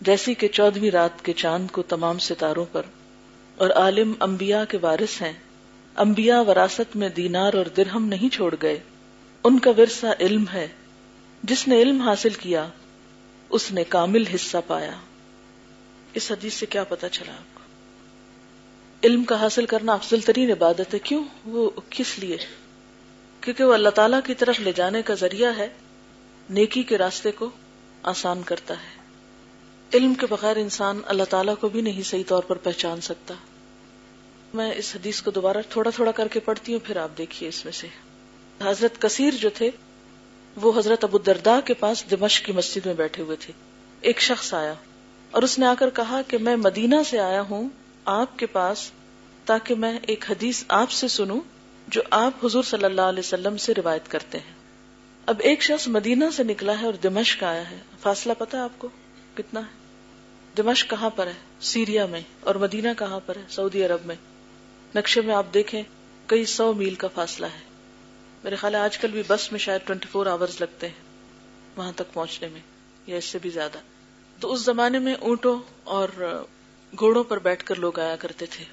جیسی کہ چودہویں رات کے چاند کو تمام ستاروں پر۔ اور عالم انبیاء کے وارث ہیں۔ انبیاء وراثت میں دینار اور درہم نہیں چھوڑ گئے۔ ان کا ورثہ علم ہے۔ جس نے علم حاصل کیا، اس نے کامل حصہ پایا۔ اس حدیث سے کیا پتا چلا؟ آپ کو علم کا حاصل کرنا افضل ترین عبادت ہے۔ کیوں؟ وہ کس لیے؟ کیونکہ وہ اللہ تعالی کی طرف لے جانے کا ذریعہ ہے، نیکی کے راستے کو آسان کرتا ہے۔ علم کے بغیر انسان اللہ تعالیٰ کو بھی نہیں صحیح طور پر پہچان سکتا۔ میں اس حدیث کو دوبارہ تھوڑا تھوڑا کر کے پڑھتی ہوں، پھر آپ دیکھیے اس میں سے۔ حضرت کثیر جو تھے، وہ حضرت ابو دردا کے پاس دمشق کی مسجد میں بیٹھے ہوئے تھے۔ ایک شخص آیا اور اس نے آ کر کہا کہ میں مدینہ سے آیا ہوں آپ کے پاس تاکہ میں ایک حدیث آپ سے سنوں جو آپ حضور صلی اللہ علیہ وسلم سے روایت کرتے ہیں۔ اب ایک شخص مدینہ سے نکلا ہے اور دمشق آیا ہے۔ فاصلہ پتا آپ کو کتنا ہے؟ دمشق کہاں پر ہے؟ سیریا میں۔ اور مدینہ کہاں پر ہے؟ سعودی عرب میں۔ نقشے میں آپ دیکھیں، کئی سو میل کا فاصلہ ہے۔ میرے خیال ہے آج کل بھی بس میں شاید ٹوینٹی فور آورز لگتے ہیں وہاں تک پہنچنے میں، یا اس سے بھی زیادہ۔ تو اس زمانے میں اونٹوں اور گھوڑوں پر بیٹھ کر لوگ آیا کرتے تھے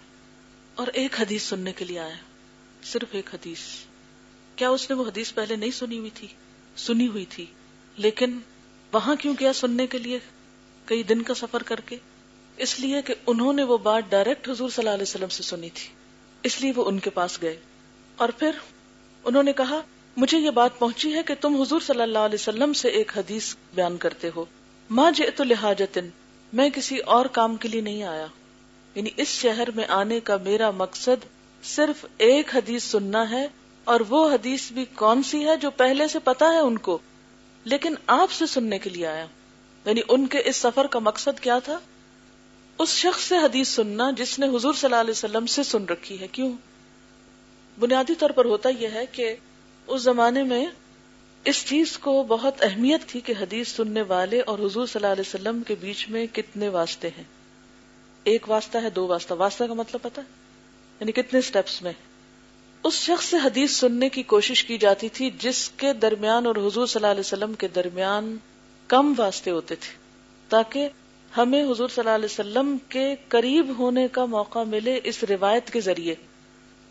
اور ایک حدیث سننے کے لیے آیا صرف ایک حدیث کیا اس نے وہ حدیث پہلے نہیں سنی ہوئی تھی؟ سنی ہوئی تھی، لیکن وہاں کیوں کیا سننے کے لیے؟ کئی دن کا سفر کر کے؟ اس لیے کہ انہوں نے وہ بات ڈائریکٹ حضور صلی اللہ علیہ وسلم سے سنی تھی۔ اس لیے وہ ان کے پاس گئے۔ اور پھر انہوں نے کہا، مجھے یہ بات پہنچی ہے کہ تم حضور صلی اللہ علیہ وسلم سے ایک حدیث بیان کرتے ہو۔ ماں جے لہاجتن میں کسی اور کام کے لیے نہیں آیا۔ یعنی اس شہر میں آنے کا میرا مقصد صرف ایک حدیث سننا ہے، اور وہ حدیث بھی کون سی ہے جو پہلے سے پتا ہے ان کو، لیکن آپ سے سننے کے لیے آیا۔ یعنی ان کے اس سفر کا مقصد کیا تھا؟ اس شخص سے حدیث سننا جس نے حضور صلی اللہ علیہ وسلم سے سن رکھی ہے۔ کیوں؟ بنیادی طور پر ہوتا یہ ہے کہ اس زمانے میں اس چیز کو بہت اہمیت تھی کہ حدیث سننے والے اور حضور صلی اللہ علیہ وسلم کے بیچ میں کتنے واسطے ہیں۔ ایک واسطہ ہے، دو واسطہ۔ واسطہ کا مطلب پتا یعنی کتنے سٹیپس میں؟ اس شخص سے حدیث سننے کی کوشش کی جاتی تھی جس کے درمیان اور حضور صلی اللہ علیہ وسلم کے درمیان کم واسطے ہوتے تھے، تاکہ ہمیں حضور صلی اللہ علیہ وسلم کے قریب ہونے کا موقع ملے اس روایت کے ذریعے۔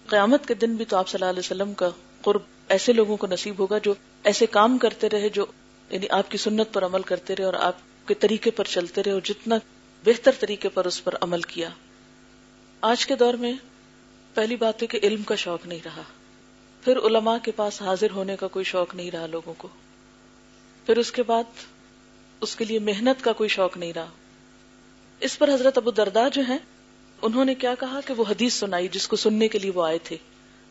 قیامت کے دن بھی تو آپ صلی اللہ علیہ وسلم کا قرب ایسے لوگوں کو نصیب ہوگا جو ایسے کام کرتے رہے جو یعنی آپ کی سنت پر عمل کرتے رہے اور آپ کے طریقے پر چلتے رہے اور جتنا بہتر طریقے پر اس پر عمل کیا۔ آج کے دور میں پہلی بات ہے کہ علم کا شوق نہیں رہا۔ پھر علماء کے پاس حاضر ہونے کا کوئی شوق نہیں رہا لوگوں کو۔ پھر اس کے بعد اس کے لیے محنت کا کوئی شوق نہیں رہا۔ اس پر حضرت ابو دردا جو ہیں، انہوں نے کیا کہا کہ وہ حدیث سنائی جس کو سننے کے لیے وہ آئے تھے۔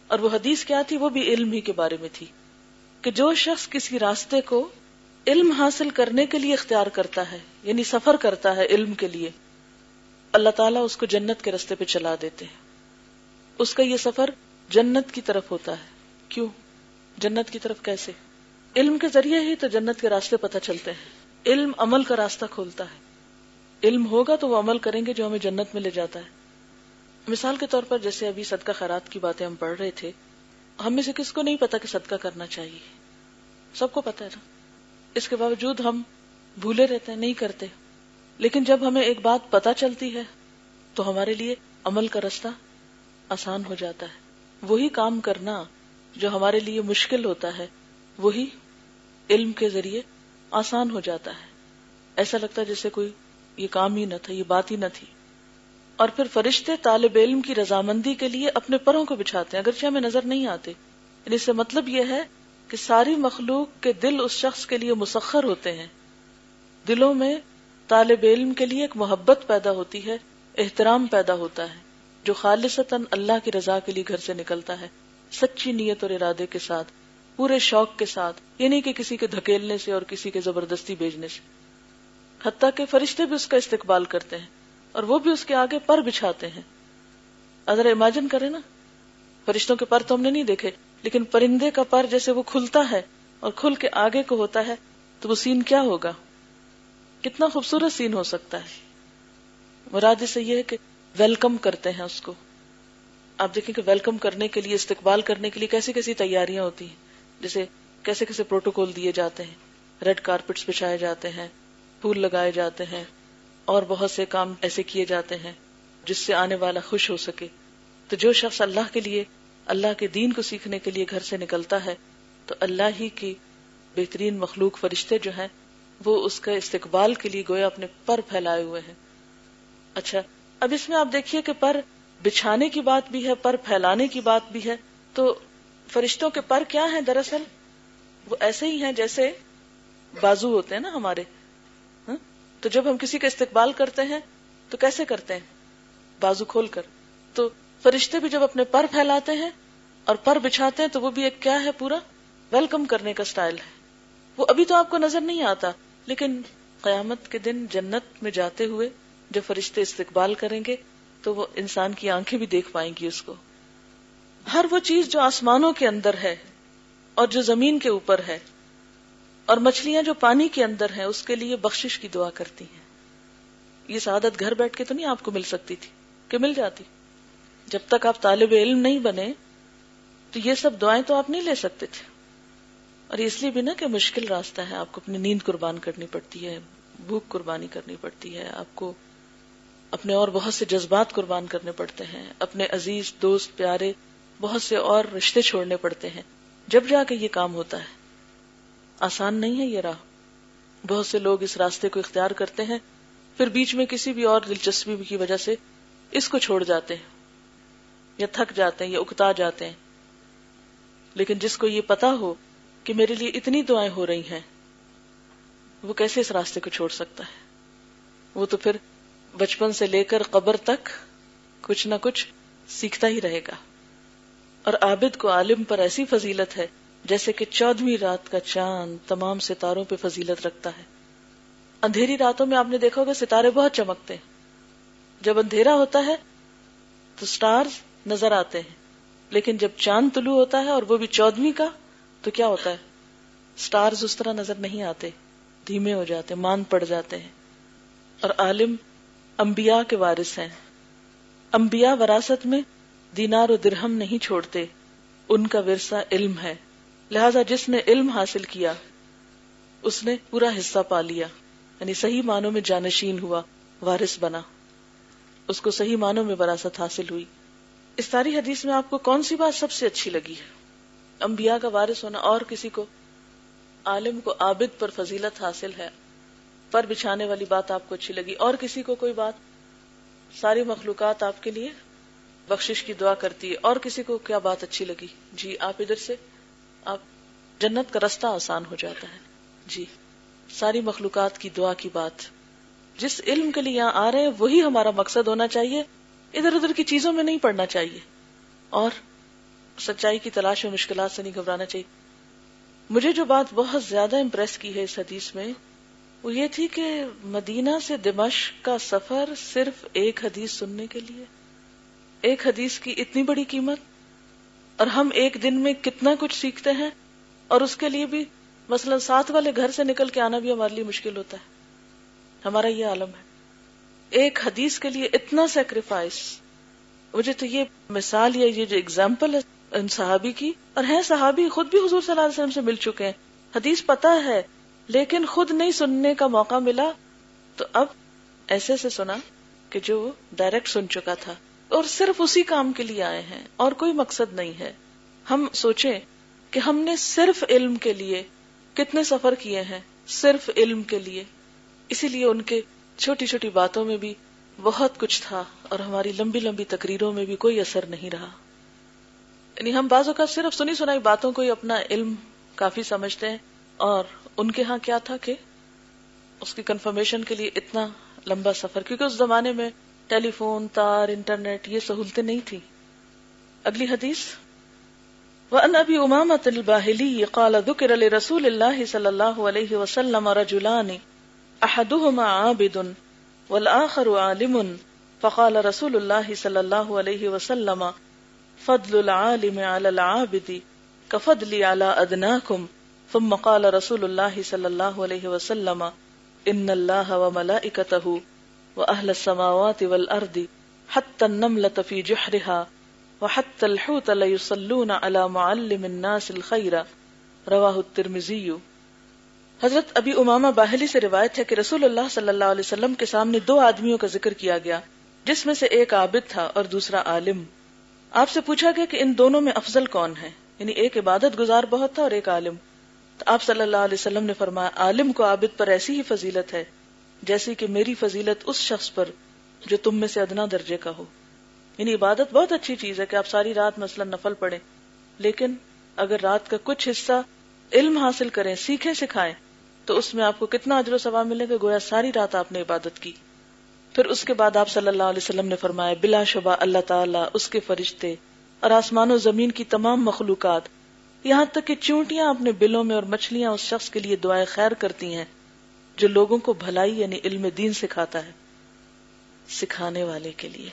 اور وہ حدیث کیا تھی؟ وہ بھی علم ہی کے بارے میں تھی۔ کہ جو شخص کسی راستے کو علم حاصل کرنے کے لیے اختیار کرتا ہے یعنی سفر کرتا ہے علم کے لیے، اللہ تعالیٰ اس کو جنت کے راستے پہ چلا دیتے ہیں۔ اس کا یہ سفر جنت کی طرف ہوتا ہے۔ کیوں؟ جنت کی طرف کیسے؟ علم کے ذریعے ہی تو جنت کے راستے پتہ چلتے ہیں۔ علم عمل کا راستہ کھولتا ہے۔ علم ہوگا تو وہ عمل کریں گے جو ہمیں جنت میں لے جاتا ہے۔ مثال کے طور پر جیسے ابھی صدقہ خیرات کی باتیں ہم پڑھ رہے تھے ہم میں سے کس کو نہیں پتا کہ صدقہ کرنا چاہیے؟ سب کو پتا ہے نا؟ اس کے باوجود ہم بھولے رہتے ہیں، نہیں کرتے۔ لیکن جب ہمیں ایک بات پتا چلتی ہے، تو ہمارے لیے عمل کا راستہ آسان ہو جاتا ہے۔ وہی کام کرنا جو ہمارے لیے مشکل ہوتا ہے، وہی علم کے ذریعے آسان ہو جاتا ہے۔ ایسا لگتا ہے جیسے کوئی یہ کام ہی نہ تھا، یہ بات ہی نہ تھی۔ اور پھر فرشتے طالب علم کی رضامندی کے لیے اپنے پروں کو بچھاتے ہیں، اگرچہ ہمیں نظر نہیں آتے۔ یعنی اس سے مطلب یہ ہے کہ ساری مخلوق کے دل اس شخص کے لیے مسخر ہوتے ہیں۔ دلوں میں طالب علم کے لیے ایک محبت پیدا ہوتی ہے، احترام پیدا ہوتا ہے، جو خالصتاً اللہ کی رضا کے لیے گھر سے نکلتا ہے، سچی نیت اور ارادے کے ساتھ، پورے شوق کے ساتھ یہ نہیں کہ کسی کے دھکیلنے سے اور کسی کے زبردستی بھیجنے سے۔ حتیٰ کہ فرشتے بھی اس کا استقبال کرتے ہیں۔ اور وہ بھی اس کے آگے پر بچھاتے ہیں۔ اگر امیجن کرے نا۔ فرشتوں کے پر تو ہم نے نہیں دیکھے، لیکن پرندے کا پر جیسے وہ کھلتا ہے اور کھل کے آگے کو ہوتا ہے، تو وہ سین کیا ہوگا؟ کتنا خوبصورت سین ہو سکتا ہے۔ مراد سے یہ ہے کہ ویلکم کرتے ہیں اس کو۔ آپ دیکھیں کہ ویلکم کرنے کے لیے، استقبال کرنے کے لیے کیسی کیسی تیاریاں ہوتی ہیں۔ جیسے کیسے کیسے پروٹوکول دیے جاتے ہیں۔ ریڈ کارپیٹس بچھائے جاتے ہیں، پھول لگائے جاتے ہیں۔ اور بہت سے کام ایسے کیے جاتے ہیں جس سے آنے والا خوش ہو سکے۔ تو جو شخص اللہ کے لیے، اللہ کے دین کو سیکھنے کے لیے گھر سے نکلتا ہے، تو اللہ ہی کی بہترین مخلوق فرشتے جو ہیں، وہ اس کا استقبال کے لیے گویا اپنے پر پھیلائے ہوئے ہیں۔ اچھا اب اس میں آپ دیکھیے کہ پر بچھانے کی بات بھی ہے، پر پھیلانے کی بات بھی ہے۔ تو فرشتوں کے پر کیا ہیں دراصل؟ وہ ایسے ہی ہیں جیسے بازو ہوتے ہیں نا ہمارے۔ تو جب ہم کسی کا استقبال کرتے ہیں، تو کیسے کرتے ہیں؟ بازو کھول کر۔ تو فرشتے بھی جب اپنے پر پھیلاتے ہیں اور پر بچھاتے ہیں، تو وہ بھی ایک کیا ہے پورا؟ ویلکم کرنے کا سٹائل ہے۔ وہ ابھی تو آپ کو نظر نہیں آتا، لیکن قیامت کے دن جنت میں جاتے ہوئے جو فرشتے استقبال کریں گے، تو وہ انسان کی آنکھیں بھی دیکھ پائیں گی اس کو۔ ہر وہ چیز جو آسمانوں کے اندر ہے اور جو زمین کے اوپر ہے اور مچھلیاں جو پانی کے اندر ہیں، اس کے لیے بخشش کی دعا کرتی ہیں۔ یہ سعادت گھر بیٹھ کے تو نہیں آپ کو مل سکتی تھی، کہ مل جاتی۔ جب تک آپ طالب علم نہیں بنے، تو یہ سب دعائیں تو آپ نہیں لے سکتے تھے۔ اور اس لیے بھی نا کہ مشکل راستہ ہے، آپ کو اپنی نیند قربان کرنی پڑتی ہے، بھوک قربانی کرنی پڑتی ہے، آپ کو اپنے اور بہت سے جذبات قربان کرنے پڑتے ہیں، اپنے عزیز، دوست، پیارے، بہت سے اور رشتے چھوڑنے پڑتے ہیں۔ جب جا کے یہ کام ہوتا ہے آسان نہیں ہے یہ راہ۔ بہت سے لوگ اس راستے کو اختیار کرتے ہیں، پھر بیچ میں کسی بھی اور دلچسپی کی وجہ سے اس کو چھوڑ جاتے ہیں، یا تھک جاتے ہیں، یا اکتا جاتے ہیں۔ لیکن جس کو یہ پتا ہو کہ میرے لیے اتنی دعائیں ہو رہی ہیں، وہ کیسے اس راستے کو چھوڑ سکتا ہے؟ وہ تو پھر بچپن سے لے کر قبر تک کچھ نہ کچھ سیکھتا ہی رہے گا۔ اور عابد کو عالم پر ایسی فضیلت ہے جیسے کہ چودہویں رات کا چاند تمام ستاروں پہ فضیلت رکھتا ہے۔ اندھیری راتوں میں آپ نے دیکھا ہوگا ستارے بہت چمکتے ہیں۔ جب اندھیرا ہوتا ہے تو سٹارز نظر آتے ہیں۔ لیکن جب چاند طلوع ہوتا ہے اور وہ بھی چودہویں کا، تو کیا ہوتا ہے؟ سٹارز اس طرح نظر نہیں آتے، دھیمے ہو جاتے، مان پڑ جاتے ہیں۔ اور عالم انبیاء کے وارث ہیں۔ انبیاء وراثت میں دینار و درہم نہیں چھوڑتے، ان کا ورثہ علم ہے۔ لہذا جس نے علم حاصل کیا، اس نے پورا حصہ پا لیا۔ یعنی صحیح معنوں میں جانشین ہوا، وارث بنا۔ اس کو صحیح معنوں میں وراثت حاصل ہوئی۔ اس ساری حدیث میں آپ کو کون سی بات سب سے اچھی لگی ہے؟ انبیاء کا وارث ہونا اور کسی کو؟ عالم کو عابد پر فضیلت حاصل ہے، پر بچھانے والی بات آپ کو اچھی لگی۔ اور کسی کو کوئی بات؟ ساری مخلوقات آپ کے لیے بخشش کی دعا کرتی ہے۔ اور کسی کو کیا بات اچھی لگی؟ جی آپ ادھر سے۔ آپ جنت کا رستہ آسان ہو جاتا ہے۔ جی ساری مخلوقات کی دعا کی بات۔ جس علم کے لیے یہاں آ رہے ہیں، وہی ہمارا مقصد ہونا چاہیے۔ ادھر ادھر کی چیزوں میں نہیں پڑنا چاہیے۔ اور سچائی کی تلاش میں مشکلات سے نہیں گھبرانا چاہیے۔ مجھے جو بات بہت زیادہ امپریس کی ہے اس حدیث میں، وہ یہ تھی کہ مدینہ سے دمشق کا سفر صرف ایک حدیث سننے کے لیے۔ ایک حدیث کی اتنی بڑی قیمت اور ہم ایک دن میں کتنا کچھ سیکھتے ہیں اور اس کے لیے بھی مثلا ساتھ والے گھر سے نکل کے آنا بھی ہمارے لیے مشکل ہوتا ہے۔ ہمارا یہ عالم ہے۔ ایک حدیث کے لیے اتنا سیکریفائس مجھے تو یہ مثال یا یہ جو اگزامپل ہے ان صحابی کی، اور ہیں صحابی خود بھی حضور صلی اللہ علیہ وسلم سے مل چکے ہیں۔ حدیث پتا ہے، لیکن خود نہیں سننے کا موقع ملا۔ تو اب ایسے سے سنا کہ جو ڈائریکٹ سن چکا تھا۔ اور صرف اسی کام کے لیے آئے ہیں، اور کوئی مقصد نہیں ہے۔ ہم سوچیں کہ ہم نے صرف علم کے لیے کتنے سفر کیے ہیں، صرف علم کے لیے۔ اسی لیے ان کے چھوٹی چھوٹی باتوں میں بھی بہت کچھ تھا، اور ہماری لمبی لمبی تقریروں میں بھی کوئی اثر نہیں رہا۔ یعنی ہم بازو کا صرف سنی سنائی باتوں کو ہی اپنا علم کافی سمجھتے ہیں، اور ان کے ہاں کیا تھا کہ اس کی کنفرمیشن کے لیے اتنا لمبا سفر، کیونکہ اس زمانے میں ٹیلی فون، تار، انٹرنیٹ، یہ سہولتیں نہیں تھی اگلی حدیث وَأَنْ أَبِي أُمَامَةِ الْبَاهِلِيِّ قَالَ ذُكِرَ لِرَسُولِ اللَّهِ صَلَى اللَّهُ عَلَيْهِ وَسَلَّمَ رَجُلَانِ أَحَدُهُمَا عَابِدٌ وَالْآخَرُ عَالِمٌ، فقال رسول اللہ صلی اللہ علیہ وسلم، فضل العالم على العابد، كفضل على ادناكم ثم قال رسول الله صلى الله عليه وسلم ان الله وملائكته واهل السماوات والارض حتى النملة في جحرها وحتى الحوت ليصلون على معلم الناس الخير، رواه الترمذي. حضرت ابی امامہ باہلی سے روایت ہے کہ رسول اللہ صلی اللہ علیہ وسلم کے سامنے دو آدمیوں کا ذکر کیا گیا، جس میں سے ایک عابد تھا اور دوسرا عالم. آپ سے پوچھا گیا کہ ان دونوں میں افضل کون ہے؟ یعنی ایک عبادت گزار بہت تھا اور ایک عالم. تو آپ صلی اللہ علیہ وسلم نے فرمایا، عالم کو عابد پر ایسی ہی فضیلت ہے جیسی کہ میری فضیلت اس شخص پر جو تم میں سے ادنا درجے کا ہو۔ یعنی عبادت بہت اچھی چیز ہے کہ آپ ساری رات مثلا نفل پڑھیں، لیکن اگر رات کا کچھ حصہ علم حاصل کریں، سیکھیں، سکھائیں، تو اس میں آپ کو کتنا اجر و ثواب ملے گا؟ گویا ساری رات آپ نے عبادت کی۔ پھر اس کے بعد آپ صلی اللہ علیہ وسلم نے فرمایا، بلا شبہ اللہ تعالیٰ اس کے فرشتے اور آسمان و زمین کی تمام مخلوقات، یہاں تک کہ چونٹیاں اپنے بلوں میں اور مچھلیاں اس شخص کے لیے دعائیں خیر کرتی ہیں۔ جو لوگوں کو بھلائی یعنی علم دین سکھاتا ہے، سکھانے والے کے لیے۔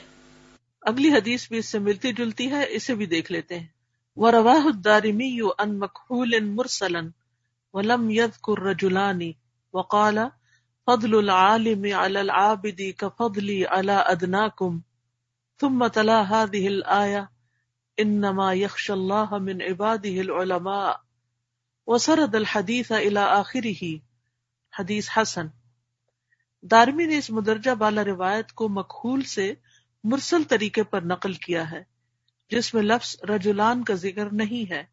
اگلی حدیث بھی اس سے ملتی جلتی ہے، اسے بھی دیکھ لیتے ہیں۔ وہ رواہ الدارمی ان مکھول مرسلن ولم يذكر رجلان وقال فضل العالم على العابد كفضلي على ادناكم ثم تلا هذه الايه انما يخشى الله من عباده العلماء وسرد الحديث الى اخره حدیث حسن۔ دارمی نے اس مدرجہ بالا روایت کو مکھول سے مرسل طریقے پر نقل کیا ہے، جس میں لفظ رجلان کا ذکر نہیں ہے۔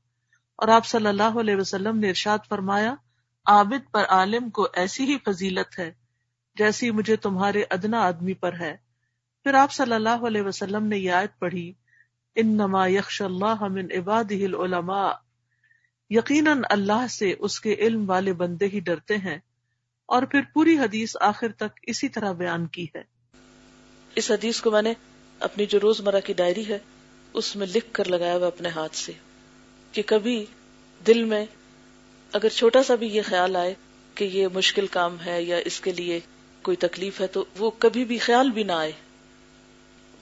اور آپ صلی اللہ علیہ وسلم نے ارشاد فرمایا، عابد پر عالم کو ایسی ہی فضیلت ہے جیسی مجھے تمہارے ادنا آدمی پر ہے۔ پھر آپ صلی اللہ علیہ وسلم نے یہ آیت پڑھی ان نما اللہ من عباد العلماء۔ یقیناً اللہ سے اس کے علم والے بندے ہی ڈرتے ہیں۔ اور پھر پوری حدیث آخر تک اسی طرح بیان کی ہے۔ اس حدیث کو میں نے اپنی جو روزمرہ کی ڈائری ہے، اس میں لکھ کر لگایا ہوا اپنے ہاتھ سے کہ کبھی دل میں اگر چھوٹا سا بھی یہ خیال آئے کہ یہ مشکل کام ہے یا اس کے لیے کوئی تکلیف ہے، تو وہ کبھی بھی خیال بھی نہ آئے۔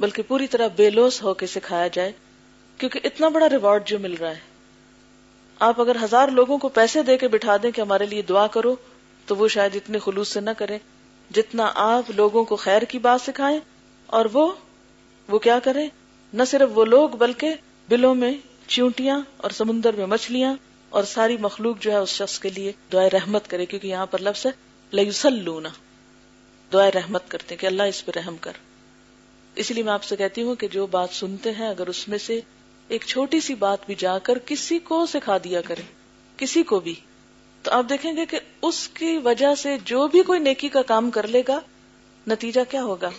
بلکہ پوری طرح بے لوس ہو کے سکھایا جائے، کیونکہ اتنا بڑا ریوارڈ جو مل رہا ہے۔ آپ اگر ہزار لوگوں کو پیسے دے کے بٹھا دیں کہ ہمارے لیے دعا کرو تو وہ شاید اتنے خلوص سے نہ کریں جتنا آپ لوگوں کو خیر کی بات سکھائیں اور وہ وہ کیا کریں نہ صرف وہ لوگ بلکہ بلوں میں چیونٹیاں اور سمندر میں مچھلیاں اور ساری مخلوق جو ہے اس شخص کے لیے دعائیں رحمت کرے، کیونکہ یہاں پر لفظ ہے لونا دعائیں رحمت کرتے کہ اللہ اس پہ رحم کر۔ اس لیے میں آپ سے کہتی ہوں کہ جو بات سنتے ہیں، اگر اس میں سے ایک چھوٹی سی بات بھی جا کر کسی کو سکھا دیا کرے، کسی کو بھی۔ تو آپ دیکھیں گے کہ اس کی وجہ سے جو بھی کوئی نیکی کا کام کر لے گا، نتیجہ کیا ہوگا؟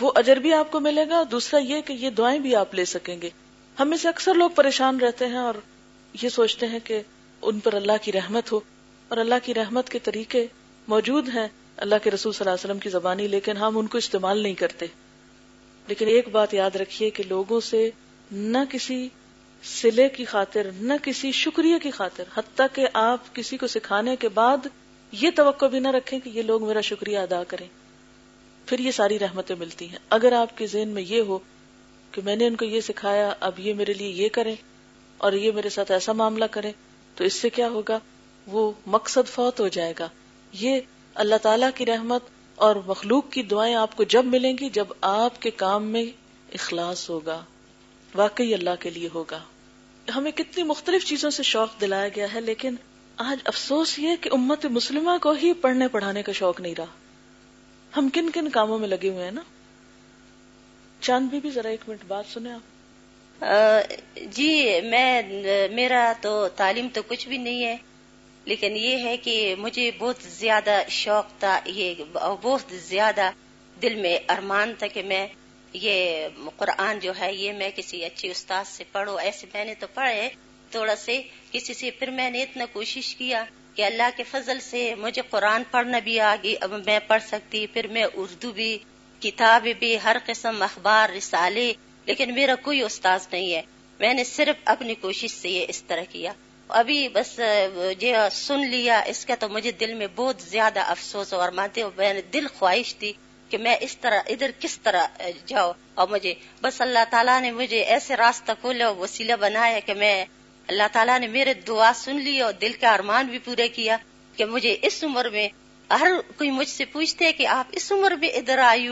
وہ اجر بھی آپ کو ملے گا، دوسرا یہ کہ یہ دعائیں بھی آپ لے سکیں گے۔ ہمیں سے اکثر لوگ پریشان رہتے ہیں اور یہ سوچتے ہیں کہ ان پر اللہ کی رحمت ہو۔ اور اللہ کی رحمت کے طریقے موجود ہیں اللہ کے رسول صلی اللہ علیہ وسلم کی زبانی، لیکن ہم ان کو استعمال نہیں کرتے۔ لیکن ایک بات یاد رکھیے کہ لوگوں سے نہ کسی سلے کی خاطر، نہ کسی شکریہ کی خاطر، حتیٰ کہ آپ کسی کو سکھانے کے بعد یہ توقع بھی نہ رکھیں کہ یہ لوگ میرا شکریہ ادا کریں۔ پھر یہ ساری رحمتیں ملتی ہیں۔ اگر آپ کے ذہن میں یہ ہو کہ میں نے ان کو یہ سکھایا، اب یہ میرے لیے یہ کریں اور یہ میرے ساتھ ایسا معاملہ کرے تو اس سے کیا ہوگا؟ وہ مقصد فوت ہو جائے گا۔ یہ اللہ تعالی کی رحمت اور مخلوق کی دعائیں آپ کو جب ملیں گی جب آپ کے کام میں اخلاص ہوگا۔ واقعی اللہ کے لیے ہوگا۔ ہمیں کتنی مختلف چیزوں سے شوق دلایا گیا ہے لیکن آج افسوس یہ کہ امت مسلمہ کو ہی پڑھنے پڑھانے کا شوق نہیں رہا۔ ہم کن کن کاموں میں لگے ہوئے ہیں نا؟ چاند بھی, بھی ذرا ایک منٹ بات سنیں آپ۔ جی میں میرا تو تعلیم تو کچھ بھی نہیں ہے لیکن یہ ہے کہ مجھے بہت زیادہ شوق تھا یہ بہت زیادہ دل میں ارمان تھا کہ میں یہ قرآن جو ہے، یہ میں کسی اچھی استاد سے پڑھوں ایسے میں نے تو پڑھے، تھوڑا سے کسی سے، پھر میں نے اتنا کوشش کیا کہ اللہ کے فضل سے مجھے قرآن پڑھنا بھی آگے اب میں پڑھ سکتی، پھر میں اردو بھی کتاب بھی، ہر قسم اخبار، رسالے، لیکن میرا کوئی استاذ نہیں ہے۔ میں نے صرف اپنی کوشش سے یہ اس طرح کیا۔ ابھی بس جی ہاں، سن لیا، اس کا تو مجھے دل میں بہت زیادہ افسوس اور مانتے ہو، میں نے دل خواہش تھی کہ میں اس طرح ادھر کس طرح جاؤ اور مجھے بس اللہ تعالیٰ نے مجھے ایسے راستہ کھولا وسیلہ بنایا کہ میں اللہ تعالیٰ نے میرے دعا سن لی اور دل کا ارمان بھی پورے کیا کہ مجھے اس عمر میں ہر کوئی مجھ سے پوچھتے کہ آپ اس عمر میں ادھر آئی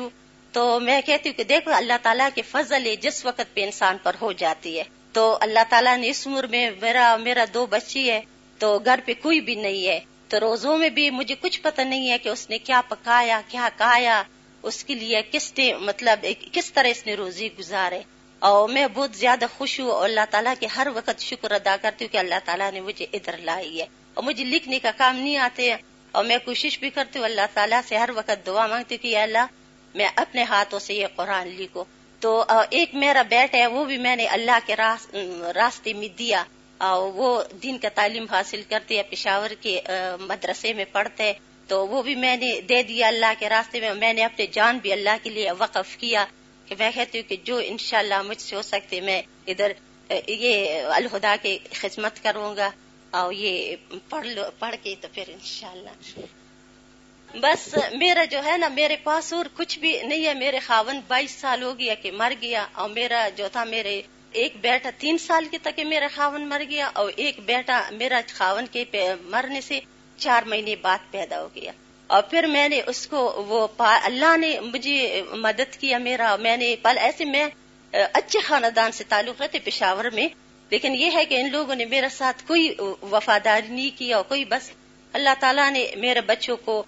تو میں کہتی ہوں کہ دیکھو اللہ تعالیٰ کے فضل جس وقت پہ انسان پر ہو جاتی ہے تو اللہ تعالیٰ نے اس عمر میں میرا میرا دو بچی ہے تو گھر پہ کوئی بھی نہیں ہے تو روزوں میں بھی مجھے کچھ پتہ نہیں ہے کہ اس نے کیا پکایا، کیا کھایا اس کے لیے کس مطلب کس طرح اس نے روزی گزارے؟ اور میں بہت زیادہ خوش ہوں اور اللہ تعالیٰ کے ہر وقت شکر ادا کرتی ہوں کہ اللہ تعالیٰ نے مجھے ادھر لائی ہے۔ اور مجھے لکھنے کا کام نہیں آتے اور میں کوشش بھی کرتی ہوں اللہ تعالیٰ سے ہر وقت دعا مانگتی ہوں کہ اللہ میں اپنے ہاتھوں سے یہ قرآن لکھوں۔ تو ایک میرا بیٹا ہے، وہ بھی میں نے اللہ کے راستے میں دیا۔ اور وہ دین کا تعلیم حاصل کرتے ہیں، پشاور کے مدرسے میں پڑھتے تو وہ بھی میں نے دے دیا اللہ کے راستے میں میں نے اپنے جان بھی اللہ کے لیے وقف کیا کہ میں کہتی ہوں کہ جو انشاءاللہ مجھ سے ہو سکتے میں ادھر، یہ الہدا کی خدمت کروں گا اور یہ پڑھ لو، پڑھ کے تو پھر انشاءاللہ۔ بس میرا جو ہے نا، میرے پاس اور کچھ بھی نہیں ہے۔ میرے خاون بائیس سال ہو گیا کہ مر گیا، اور میرا جو تھا، میرے ایک بیٹا تین سال کے تک میرا خاون مر گیا، اور ایک بیٹا میرا خاون کے مرنے سے چار مہینے بعد پیدا ہو گیا۔ اور پھر میں نے اس کو وہ اللہ نے مجھے مدد کیا، میرا، میں نے پل ایسے میں اچھے خاندان سے تعلق رہتے پشاور میں، لیکن یہ ہے کہ ان لوگوں نے میرے ساتھ کوئی وفاداری نہیں کیا اور کوئی بس اللہ تعالیٰ نے میرے بچوں کو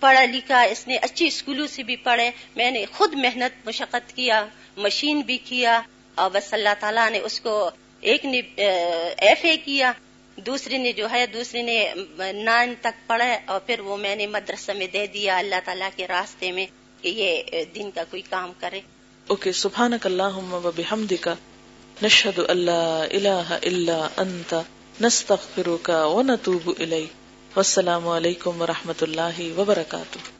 پڑھا لکھا، اس نے اچھی اسکولوں سے بھی پڑھے، میں نے خود محنت مشقت کیا، مشین بھی کیا، اور بس اللہ تعالیٰ نے اس کو ایک نے ایف اے کیا۔ دوسری نے جو ہے، دوسری نے نائن تک پڑھا اور پھر وہ میں نے مدرسہ میں دے دیا اللہ تعالیٰ کے راستے میں کہ یہ دن کا کوئی کام کرے۔ اوکے، سبحانک اللہم و بحمدک، نشہد اللہ الہ انت، نستغفرک و الیک۔ والسلام علیکم ورحمۃ اللہ وبرکاتہ۔